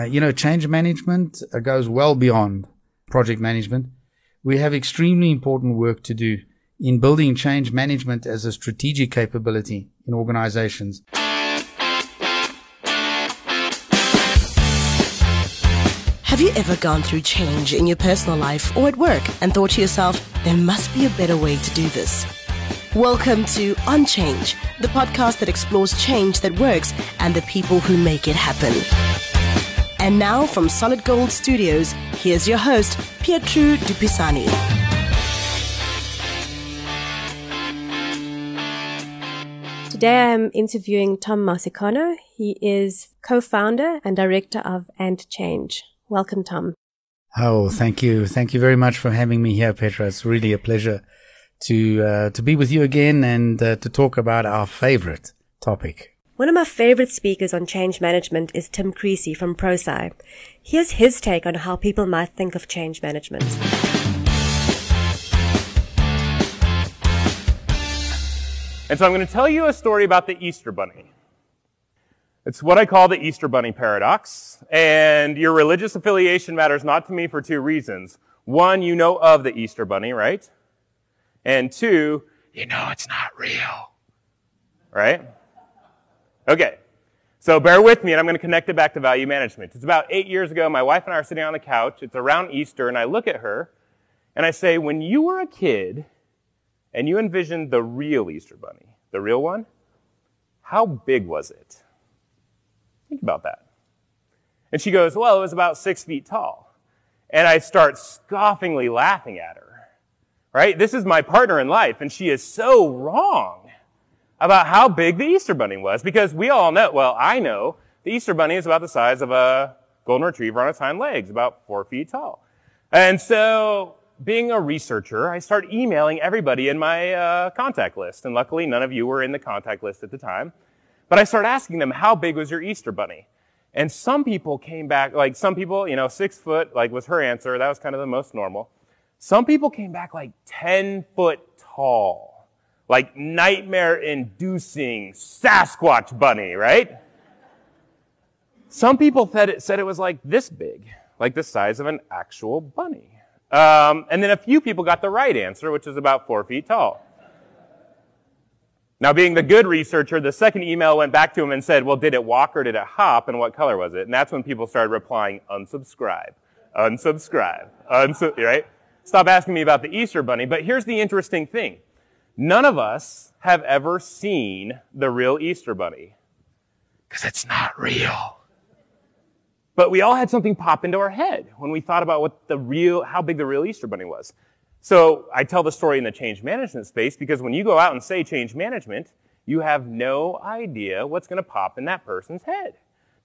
Uh, you know, change management uh, goes well beyond project management. We have extremely important work to do in building change management as a strategic capability in organizations. Have you ever gone through change in your personal life or at work and thought to yourself, there must be a better way to do this? Welcome to On Change, the podcast that explores change that works and the people who make it happen. And now from Solid Gold Studios, here's your host, Petra Dupisani. Today I'm interviewing Tom Marcicano. He is co-founder and director of And Change. Welcome, Tom. Oh, thank you. Thank you very much for having me here, Petra. It's really a pleasure to uh, to be with you again and uh, to talk about our favorite topic. One of my favorite speakers on change management is Tim Creasey from Prosci. Here's his take on how people might think of change management. And so I'm going to tell you a story about the Easter Bunny. It's what I call the Easter Bunny paradox. And your religious affiliation matters not to me for two reasons. One, you know of the Easter Bunny, right? And two, you know it's not real. Right? Okay. So bear with me and I'm going to connect it back to value management. It's about eight years ago. My wife and I are sitting on the couch. It's around Easter and I look at her and I say, when you were a kid and you envisioned the real Easter bunny, the real one, how big was it? Think about that. And she goes, well, it was about six feet tall. And I start scoffingly laughing at her right? This is my partner in life, and she is so wrong about how big the Easter Bunny was, because we all know, well, I know, the Easter Bunny is about the size of a golden retriever on its hind legs, about four feet tall. And so, being a researcher, I start emailing everybody in my uh, contact list, and luckily none of you were in the contact list at the time. But I start asking them, how big was your Easter Bunny? And some people came back, like some people, you know, six foot, like was her answer. That was kind of the most normal. Some people came back like 10 foot tall, like nightmare inducing Sasquatch bunny, right? Some people said it, said it was like this big, like the size of an actual bunny. Um, and then a few people got the right answer, which is about four feet tall. Now, being the good researcher, the second email went back to him and said, well, did it walk or did it hop and what color was it? And that's when people started replying, unsubscribe, unsubscribe, unsubscribe, right? Stop asking me about the Easter bunny, but here's the interesting thing. None of us have ever seen the real Easter bunny. Because it's not real. But we all had something pop into our head when we thought about what the real, how big the real Easter bunny was. So I tell the story in the change management space because when you go out and say change management, you have no idea what's going to pop in that person's head.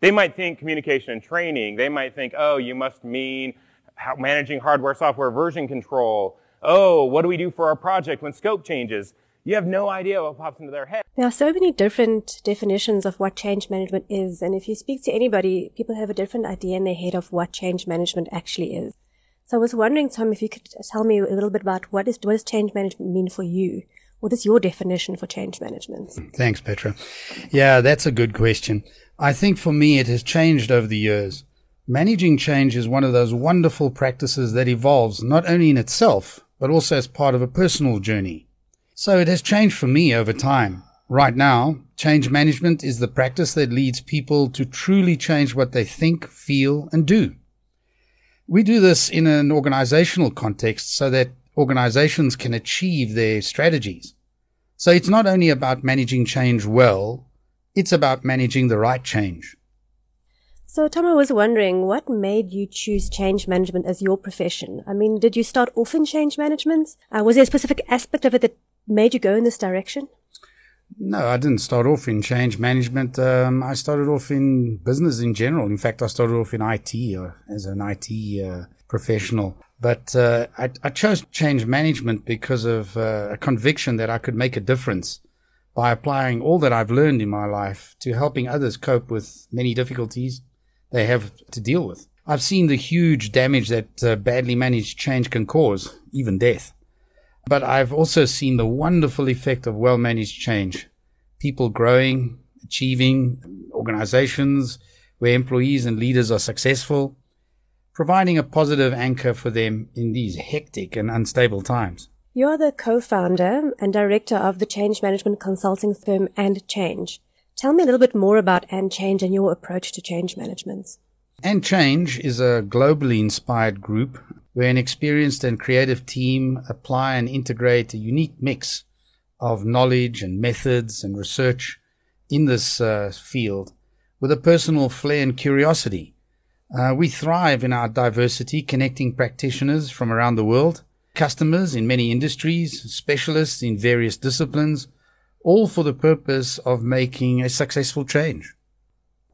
They might think communication and training. They might think, oh, you must mean how, managing hardware, software version control. Oh, what do we do for our project when scope changes? You have no idea what pops into their head. There are so many different definitions of what change management is. And if you speak to anybody, people have a different idea in their head of what change management actually is. So I was wondering, Tom, if you could tell me a little bit about what is, what does change management mean for you? What is your definition for change management? Thanks, Petra. Yeah, that's a good question. I think for me, it has changed over the years. Managing change is one of those wonderful practices that evolves not only in itself, but also as part of a personal journey. So it has changed for me over time. Right now, change management is the practice that leads people to truly change what they think, feel, and do. We do this in an organizational context so that organizations can achieve their strategies. So it's not only about managing change well, it's about managing the right change. So, Tom, I was wondering, what made you choose change management as your profession? I mean, did you start off in change management? Uh, was there a specific aspect of it that made you go in this direction? No, I didn't start off in change management. Um, I started off in business in general. In fact, I started off in IT uh, as an IT uh, professional. But uh, I, I, chose change management because of uh, a conviction that I could make a difference by applying all that I've learned in my life to helping others cope with many difficulties they have to deal with. I've seen the huge damage that uh, badly managed change can cause, even death. But I've also seen the wonderful effect of well managed change. People growing, achieving, organizations where employees and leaders are successful, providing a positive anchor for them in these hectic and unstable times. You're the co-founder and director of the change management consulting firm And Change. Tell me a little bit more about And Change and your approach to change management. And Change is a globally inspired group where an experienced and creative team apply and integrate a unique mix of knowledge and methods and research in this uh, field with a personal flair and curiosity. Uh, we thrive in our diversity, connecting practitioners from around the world customers in many industries, specialists in various disciplines, all for the purpose of making a successful change.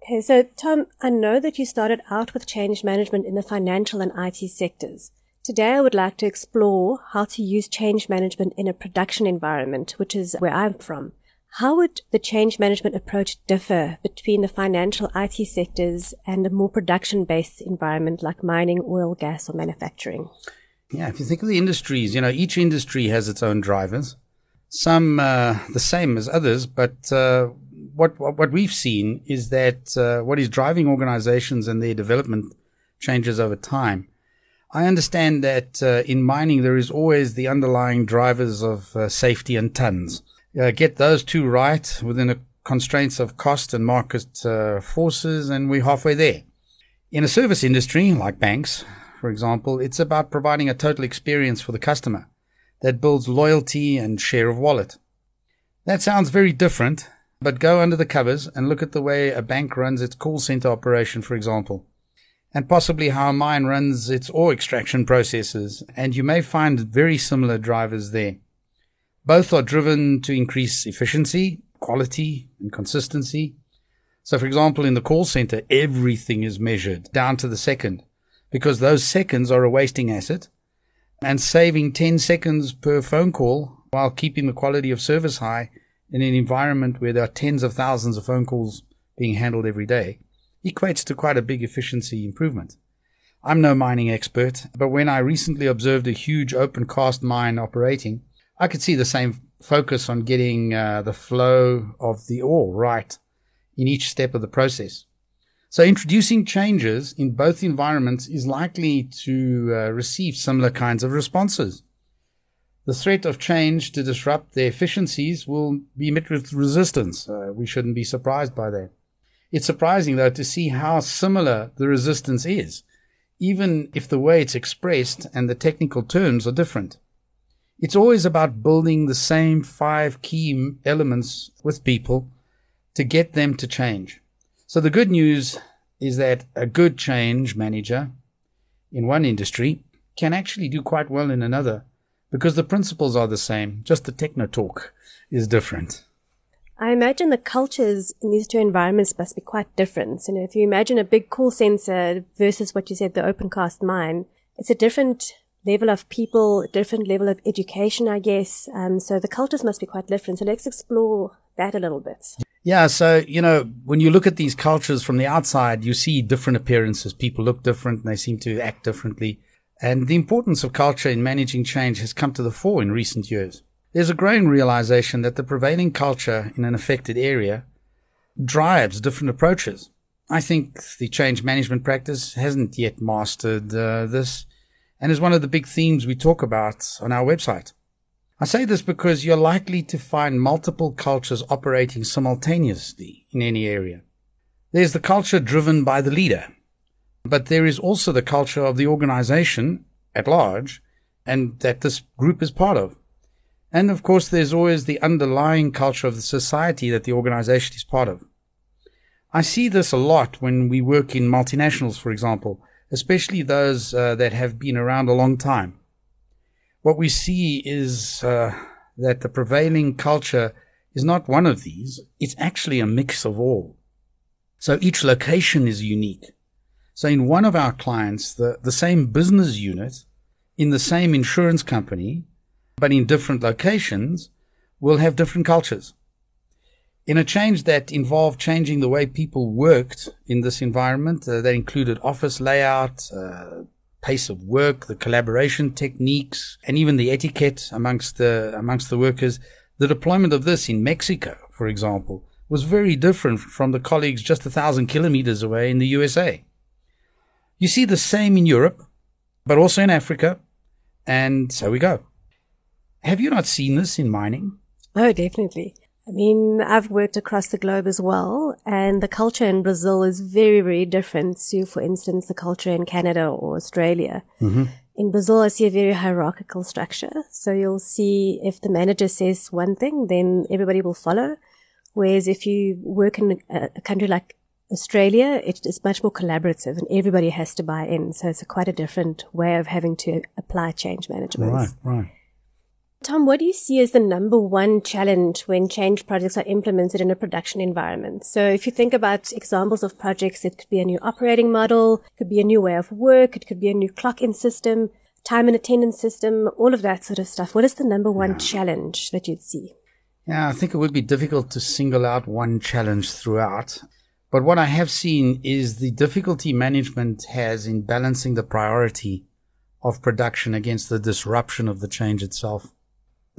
Okay, so Tom, I know that you started out with change management in the financial and IT sectors. Today, I would like to explore how to use change management in a production environment, which is where I'm from. How would the change management approach differ between the financial IT sectors and a more production based environment like mining, oil, gas, or manufacturing? Yeah, if you think of the industries, you know, each industry has its own drivers. Some uh, the same as others, but uh, what, what we've seen is that uh, what is driving organizations and their development changes over time. I understand that uh, in mining there is always the underlying drivers of uh, safety and tons. Uh, get those two right within the constraints of cost and market forces, and we're halfway there. In a service industry like banks, for example, it's about providing a total experience for the customer that builds loyalty and share of wallet. That sounds very different, but go under the covers and look at the way a bank runs its call center operation, for example, and possibly how a mine runs its ore extraction processes, and you may find very similar drivers there. Both are driven to increase efficiency, quality, and consistency. So, for example, in the call center, everything is measured down to the second because those seconds are a wasting asset and saving 10 seconds per phone call while keeping the quality of service high in an environment where there are tens of thousands of phone calls being handled every day equates to quite a big efficiency improvement. I'm no mining expert, but when I recently observed a huge open cast mine operating, I could see the same focus on getting uh, the flow of the ore right in each step of the process. So introducing changes in both environments is likely to uh, receive similar kinds of responses. The threat of change to disrupt their efficiencies will be met with resistance. Uh, we shouldn't be surprised by that. It's surprising, though, to see how similar the resistance is, even if the way it's expressed and the technical terms are different. It's always about building the same five key elements with people to get them to change. So the good news is that a good change manager in one industry can actually do quite well in another because the principles are the same, just the techno talk is different. I imagine the cultures in these two environments must be quite different. You know, if you imagine a big call center versus what you said, the open cast mine, it's a different level of people, different level of education, I guess. Um, so the cultures must be quite different. So let's explore that a little bit. Yeah. So, you know, when you look at these cultures from the outside, you see different appearances. People look different and they seem to act differently. And the importance of culture in managing change has come to the fore in recent years. There's a growing realization that the prevailing culture in an affected area drives different approaches. I think the change management practice hasn't yet mastered uh, this and is one of the big themes we talk about on our website. I say this because you're likely to find multiple cultures operating simultaneously in any area. There's the culture driven by the leader, but there is also the culture of the organization at large and that this group is part of. And of course, there's always the underlying culture of the society that the organization is part of. I see this a lot when we work in multinationals, for example, especially those uh, that have been around a long time what we see is uh, that the prevailing culture is not one of these. It's actually a mix of all. So each location is unique. So in one of our clients, the, the same business unit in the same insurance company, but in different locations will have different cultures. In a change that involved changing the way people worked in this environment, uh, that included office layout, uh, pace of work, the collaboration techniques, and even the etiquette amongst the amongst the workers. The deployment of this in Mexico, for example, was very different from the colleagues just a thousand kilometers away in the USA. You see the same in Europe, but also in Africa, and so we go. Have you not seen this in mining? Oh, definitely. I mean, I've worked across the globe as well, and the culture in Brazil is very, very different to, for instance, the culture in Canada or Australia. Mm-hmm. In Brazil, I see a very hierarchical structure. So you'll see if the manager says one thing, then everybody will follow. Whereas if you work in a, a country like Australia, it is much more collaborative and everybody has to buy in. So it's a quite a different way of having to apply change management. Right, right. Tom, what do you see as the number one challenge when change projects are implemented in a production environment? So if you think about examples of projects, it could be a new operating model, it could be a new way of work, it could be a new clock in system, time and attendance system, all of that sort of stuff. What is the number one yeah. challenge that you'd see? Yeah, I think it would be difficult to single out one challenge throughout. But what I have seen is the difficulty management has in balancing the priority of production against the disruption of the change itself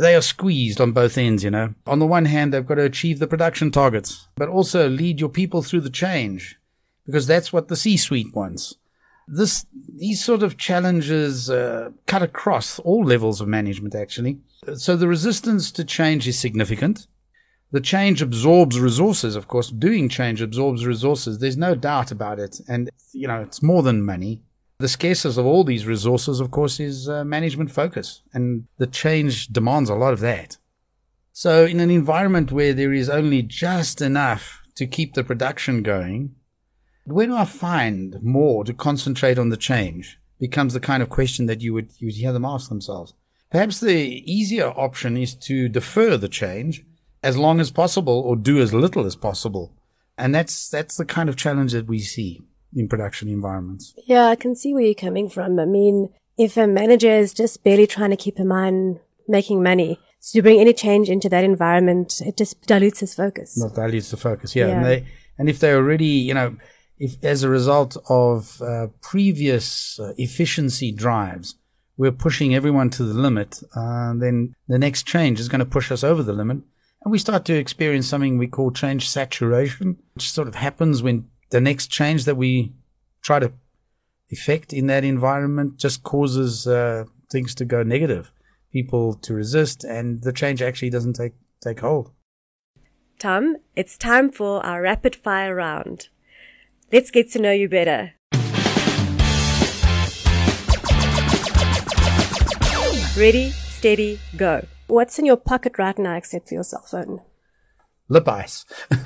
they are squeezed on both ends, you know. On the one hand, they've got to achieve the production targets, but also lead your people through the change because that's what the C-suite wants. This, these sort of challenges uh, cut across all levels of management, actually. So the resistance to change is significant. The change absorbs resources, of course. Doing change absorbs resources. There's no doubt about it. And, you know, it's more than money. The scarcest of all these resources, of course, is uh, management focus, and the change demands a lot of that. So, in an environment where there is only just enough to keep the production going, where do I find more to concentrate on the change? Becomes the kind of question that you would you would hear them ask themselves. Perhaps the easier option is to defer the change as long as possible or do as little as possible. And that's that's the kind of challenge that we see in production environments. Yeah, I can see where you're coming from. I mean, if a manager is just barely trying to keep in mind making money, so to bring any change into that environment, it just dilutes his focus. Not dilutes the focus, yeah. yeah. And they, and if they're already, you know, if as a result of uh, previous uh, efficiency drives, we're pushing everyone to the limit, uh, then the next change is going to push us over the limit. And we start to experience something we call change saturation, which sort of happens when the next change that we try to effect in that environment just causes uh, things to go negative, people to resist, and the change actually doesn't take, take hold. Tom, it's time for our rapid fire round. Let's get to know you better. Ready, steady, go. What's in your pocket right now except for your cell phone? Lip ice.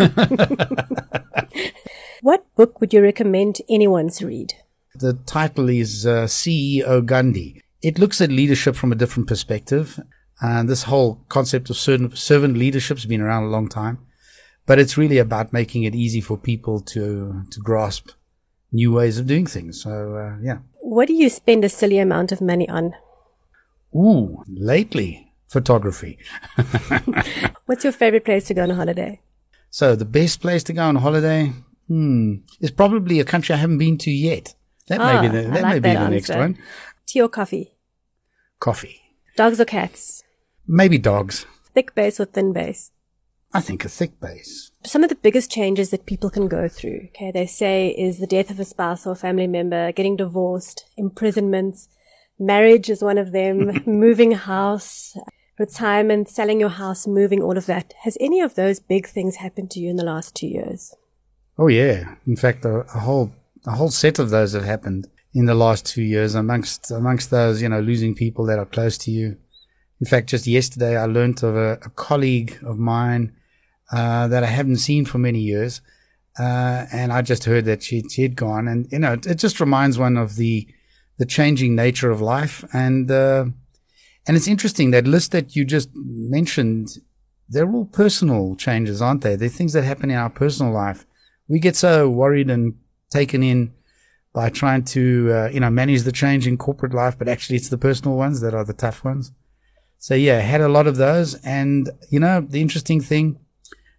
what book would you recommend anyone to read? The title is uh, CEO Gandhi. It looks at leadership from a different perspective. And this whole concept of servant leadership has been around a long time, but it's really about making it easy for people to to grasp new ways of doing things. So uh, yeah. What do you spend a silly amount of money on? Ooh, lately photography. What's your favorite place to go on a holiday? So the best place to go on holiday, hmm, is probably a country I haven't been to yet. That may be ah, the, that like may be the next one. Tea or coffee? Coffee. Dogs or cats? Maybe dogs. Thick base or thin base? I think a thick base. Some of the biggest changes that people can go through, okay, they say is the death of a spouse or a family member, getting divorced, imprisonments, marriage is one of them, moving house, retirement, selling your house, moving, all of that. Has any of those big things happened to you in the last two years? Oh yeah. In fact, a, a whole, a whole set of those have happened in the last two years amongst, amongst those, you know, losing people that are close to you. In fact, just yesterday I learned of a, a colleague of mine, uh, that I haven't seen for many years. Uh, and I just heard that she, she had gone and, you know, it, it just reminds one of the, the changing nature of life and, uh, and it's interesting that list that you just mentioned, they're all personal changes, aren't they? They're things that happen in our personal life. We get so worried and taken in by trying to, uh, you know, manage the change in corporate life, but actually it's the personal ones that are the tough ones. So yeah, had a lot of those. And, you know, the interesting thing,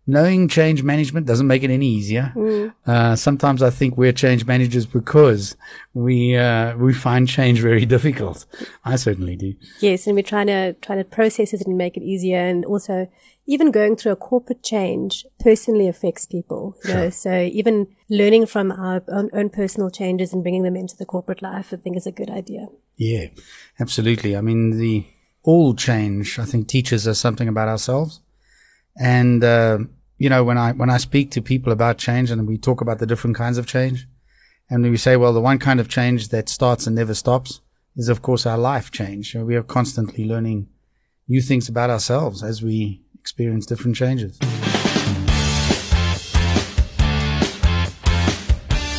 knowing change management doesn't make it any easier. Mm. Uh, sometimes I think we're change managers because we uh, we find change very difficult. I certainly do. Yes, and we're trying to try to process it and make it easier, and also even going through a corporate change personally affects people. You sure. So even learning from our own, own personal changes and bringing them into the corporate life, I think is a good idea. Yeah, absolutely. I mean, the all change, I think, teaches us something about ourselves. And, uh, you know, when I, when I speak to people about change and we talk about the different kinds of change, and we say, well, the one kind of change that starts and never stops is, of course, our life change. We are constantly learning new things about ourselves as we experience different changes.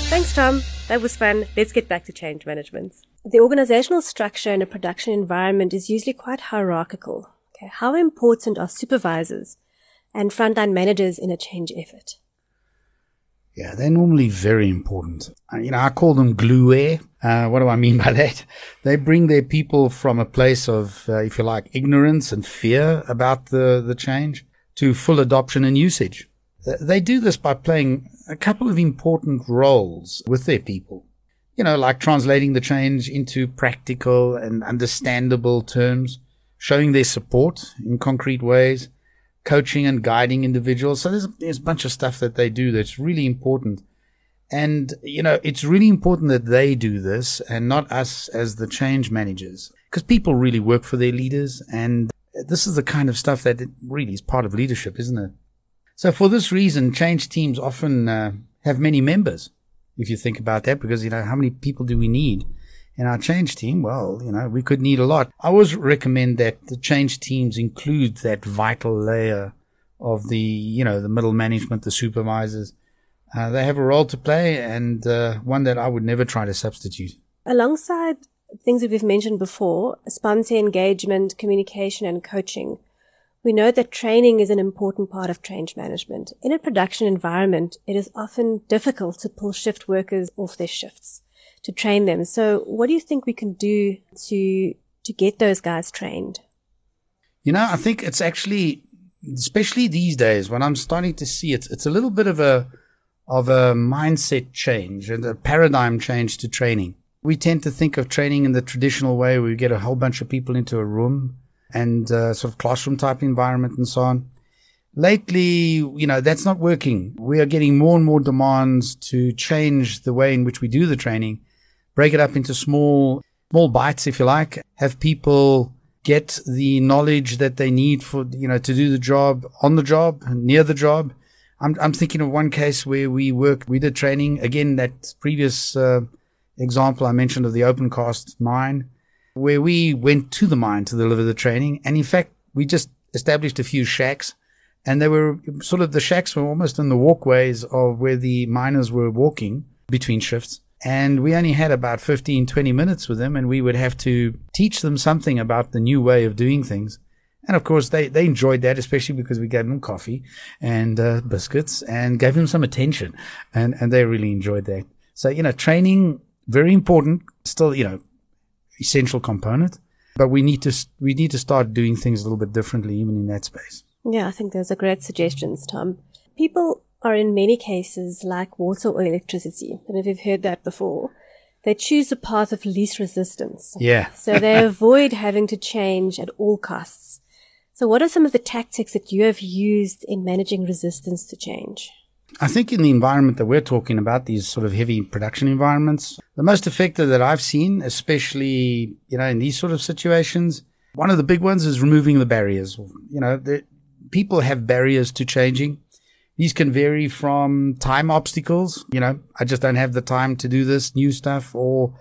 Thanks, Tom. That was fun. Let's get back to change management. The organizational structure in a production environment is usually quite hierarchical. Okay. How important are supervisors and frontline managers in a change effort? Yeah, they're normally very important. Uh, you know, I call them glue uh, what do I mean by that? They bring their people from a place of, uh, if you like, ignorance and fear about the, the change to full adoption and usage. They do this by playing a couple of important roles with their people. You know, like translating the change into practical and understandable terms, showing their support in concrete ways, coaching and guiding individuals. So there's, there's a bunch of stuff that they do that's really important and, you know, it's really important that they do this and not us as the change managers because people really work for their leaders. And this is the kind of stuff that really is part of leadership, isn't it? So for this reason, change teams often uh, have many members. If you think about that, because, you know, how many people do we need in our change team? Well, you know, we could need a lot. I always recommend that the change teams include that vital layer of the, you know, the middle management, the supervisors, uh, they have a role to play and uh, one that I would never try to substitute. Alongside things that we've mentioned before, sponsor engagement, communication, and coaching, we know that training is an important part of change management. In a production environment, it is often difficult to pull shift workers off their shifts to train them. So what do you think we can do to, to get those guys trained? You know, I think it's actually, especially these days when I'm starting to see it, it's a little bit of a, of a mindset change and a paradigm change to training. We tend to think of training in the traditional way where we get a whole bunch of people into a room and uh, sort of classroom type environment and so on. Lately, you know, that's not working. We are getting more and more demands to change the way in which we do the training, break it up into small, small bites, if you like, have people get the knowledge that they need for, you know, to do the job on the job, near the job, I'm, I'm thinking of one case where we worked, we did training again, that previous, uh, example I mentioned of the open cast mine, where we went to the mine to deliver the training. And in fact, we just established a few shacks and they were sort of the shacks were almost in the walkways of where the miners were walking between shifts. And we only had about 15, 20 minutes with them and we would have to teach them something about the new way of doing things. And of course, they, they enjoyed that, especially because we gave them coffee and uh, biscuits and gave them some attention. And, and they really enjoyed that. So, you know, training, very important, still, you know, essential component. But we need to, we need to start doing things a little bit differently, even in that space. Yeah, I think those are great suggestions, Tom. People are in many cases like water or electricity. And if you've heard that before, they choose the path of least resistance. Yeah. so they avoid having to change at all costs. So what are some of the tactics that you have used in managing resistance to change? I think in the environment that we're talking about, these sort of heavy production environments, the most effective that I've seen, especially, you know, in these sort of situations, one of the big ones is removing the barriers. You know, the, people have barriers to changing. These can vary from time obstacles. You know, I just don't have the time to do this new stuff or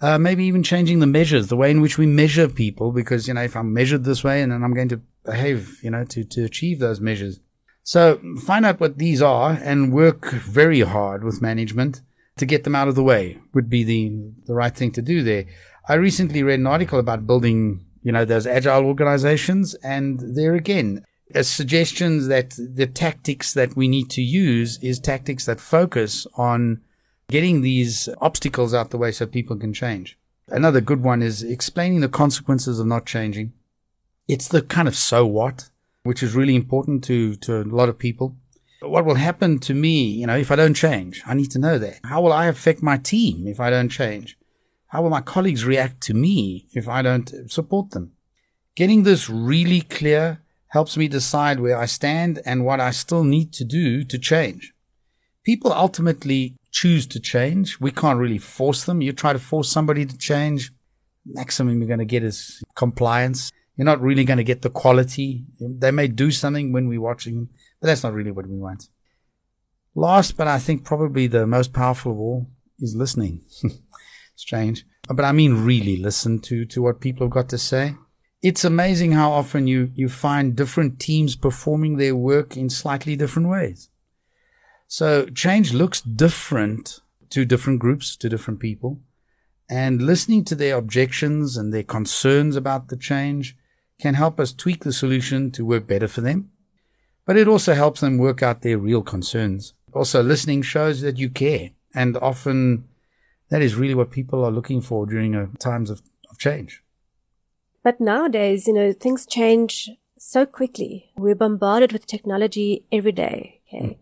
uh, maybe even changing the measures, the way in which we measure people, because, you know, if I'm measured this way and then I'm going to behave, you know, to, to achieve those measures. So find out what these are and work very hard with management to get them out of the way would be the, the right thing to do there. I recently read an article about building, you know, those agile organizations and there again, Uh, suggestions that the tactics that we need to use is tactics that focus on getting these obstacles out the way so people can change. Another good one is explaining the consequences of not changing. It's the kind of so what. which is really important to, to a lot of people. What will happen to me, you know, if I don't change? I need to know that. How will I affect my team if I don't change? How will my colleagues react to me if I don't support them? Getting this really clear helps me decide where I stand and what I still need to do to change. People ultimately choose to change. We can't really force them. You try to force somebody to change, maximum you're going to get is compliance. You're not really going to get the quality. They may do something when we're watching them, but that's not really what we want. Last, but I think probably the most powerful of all is listening. Strange. But I mean really listen to, to what people have got to say. It's amazing how often you, you find different teams performing their work in slightly different ways. So change looks different to different groups, to different people. And listening to their objections and their concerns about the change can help us tweak the solution to work better for them. But it also helps them work out their real concerns. Also, listening shows that you care. And often that is really what people are looking for during times of, of change. But nowadays, you know, things change so quickly. We're bombarded with technology every day. Okay.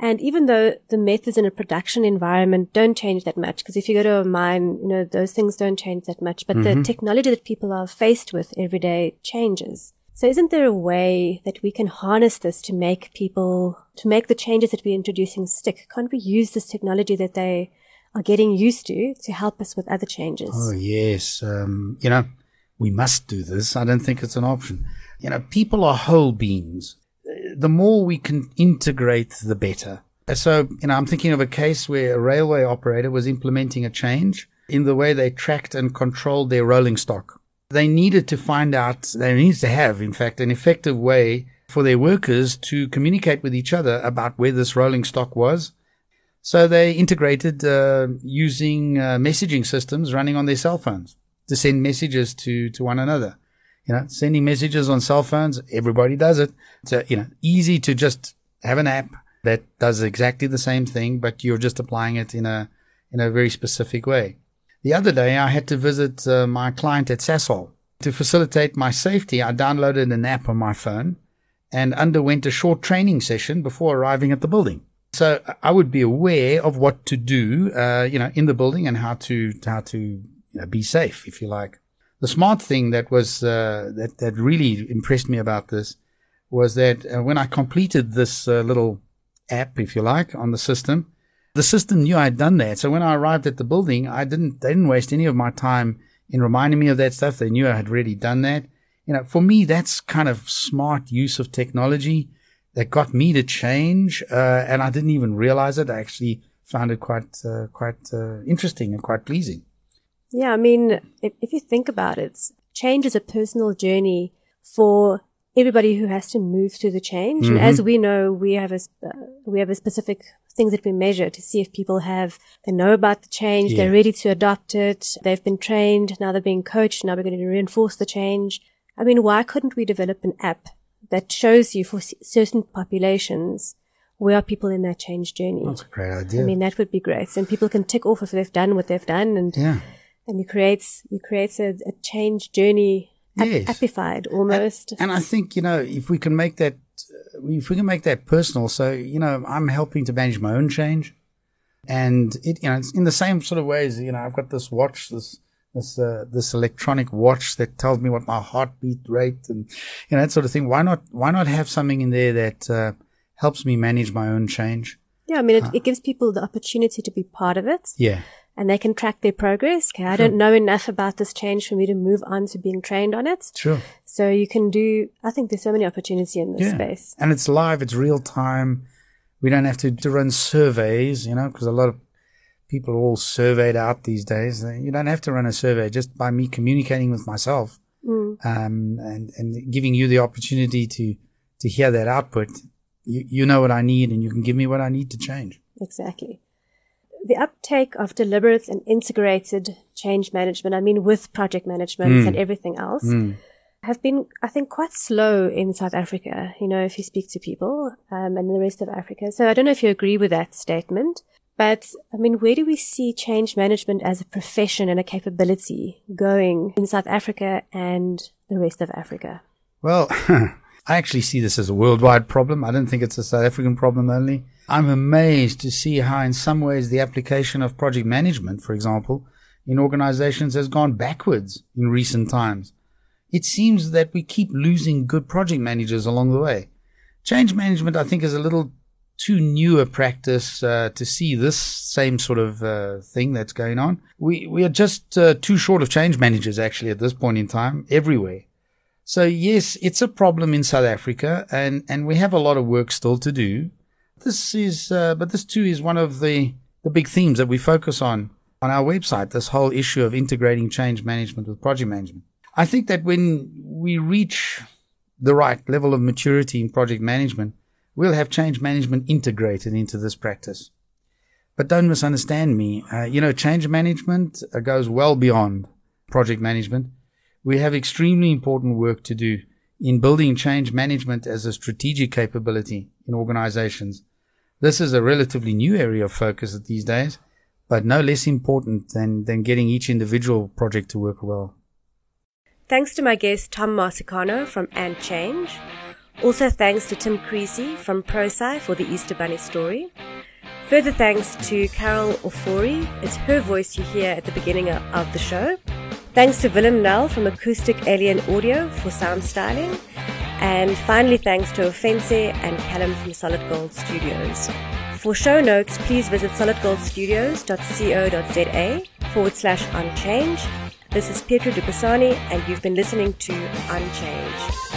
and even though the methods in a production environment don't change that much, because if you go to a mine, you know, those things don't change that much, but mm-hmm. the technology that people are faced with every day changes. So isn't there a way that we can harness this to make people, to make the changes that we're introducing stick? Can't we use this technology that they are getting used to to help us with other changes? Oh, yes. Um, you know, we must do this. I don't think it's an option. You know, people are whole beings the more we can integrate, the better. So, you know, I'm thinking of a case where a railway operator was implementing a change in the way they tracked and controlled their rolling stock. They needed to find out, they needed to have, in fact, an effective way for their workers to communicate with each other about where this rolling stock was. So they integrated uh, using uh, messaging systems running on their cell phones to send messages to, to one another. You know, sending messages on cell phones, everybody does it. It's, you know, easy to just have an app that does exactly the same thing, but you're just applying it in a, in a very specific way. The other day, I had to visit uh, my client at Sasol. To facilitate my safety, I downloaded an app on my phone and underwent a short training session before arriving at the building. So I would be aware of what to do, uh, you know, in the building and how to, how to you know, be safe, if you like. The smart thing that was uh, that that really impressed me about this was that uh, when I completed this uh, little app, if you like, on the system, the system knew I'd done that. So when I arrived at the building, I didn't they didn't waste any of my time in reminding me of that stuff. They knew I had already done that. You know, for me, that's kind of smart use of technology that got me to change, uh, and I didn't even realize it. I actually found it quite uh, quite uh, interesting and quite pleasing. Yeah, I mean, if, if you think about it, change is a personal journey for everybody who has to move through the change. Mm-hmm. And as we know, we have a uh, we have a specific things that we measure to see if people have they know about the change, yeah. they're ready to adopt it, they've been trained, now they're being coached, now we're going to reinforce the change. I mean, why couldn't we develop an app that shows you for certain populations where are people in that change journey? That's a great idea. I mean, that would be great, and people can tick off if they've done what they've done, and yeah and you create you create a, a change journey yes. appified almost. And, and, I think you know if we can make that if we can make that personal. So you know I'm helping to manage my own change, and it you know it's in the same sort of ways. You know I've got this watch this. This uh, this electronic watch that tells me what my heartbeat rate and you know that sort of thing. Why not why not have something in there that uh, helps me manage my own change? Yeah, I mean it, uh, it gives people the opportunity to be part of it. Yeah, and they can track their progress. Okay, I don't know enough about this change for me to move on to being trained on it. Sure. So you can do, I think there's so many opportunities in this yeah. space. And it's live, it's real time. We don't have to, to run surveys, you know, because a lot of people are all surveyed out these days. You don't have to run a survey just by me communicating with myself mm. um, and, and giving you the opportunity to, to hear that output. You, you know what I need and you can give me what I need to change. Exactly the uptake of deliberate and integrated change management, I mean, with project management mm. and everything else, mm. have been, I think, quite slow in South Africa, you know, if you speak to people um, and the rest of Africa. So I don't know if you agree with that statement. But I mean, where do we see change management as a profession and a capability going in South Africa and the rest of Africa? Well, I actually see this as a worldwide problem. I don't think it's a South African problem only. I'm amazed to see how in some ways the application of project management, for example, in organizations has gone backwards in recent times. It seems that we keep losing good project managers along the way. Change management, I think, is a little too new a practice uh, to see this same sort of uh, thing that's going on. We we are just uh, too short of change managers actually at this point in time everywhere. So yes, it's a problem in South Africa, and and we have a lot of work still to do. This is, uh, but this too is one of the the big themes that we focus on on our website. This whole issue of integrating change management with project management. I think that when we reach the right level of maturity in project management, we'll have change management integrated into this practice. But don't misunderstand me. Uh, you know, change management uh, goes well beyond project management. We have extremely important work to do in building change management as a strategic capability in organizations. This is a relatively new area of focus these days, but no less important than, than getting each individual project to work well. Thanks to my guest Tom Marcicano from And Change. Also thanks to Tim Creasey from Prosci for the Easter Bunny story. Further thanks to Carol Ofori. It's her voice you hear at the beginning of the show. Thanks to Willem Nell from Acoustic Alien Audio for sound styling. And finally, thanks to Ofentse and Callum from Solid Gold Studios. For show notes, please visit solidgoldstudios.co.za forward slash unchange. This is Petra Dupasani, and you've been listening to On Change.